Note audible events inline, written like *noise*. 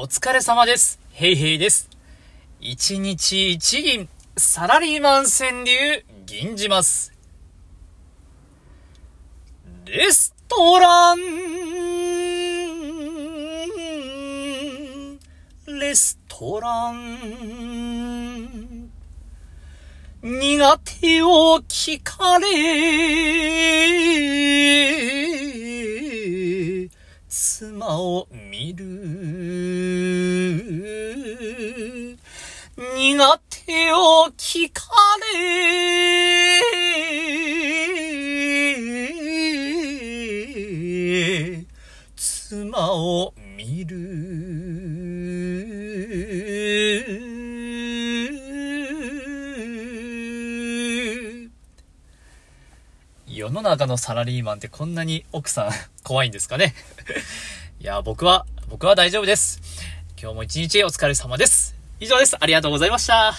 お疲れ様です。ヘイヘイです。一日一銀、サラリーマン川柳、銀じます。レストラン、レストラン、苦手を聞かれ、妻を見る。苦手を聞かれ。妻を見る。世の中のサラリーマンってこんなに奥さん怖いんですかね *laughs* いや、僕は、僕は大丈夫です。今日も一日お疲れ様です。以上です。ありがとうございました。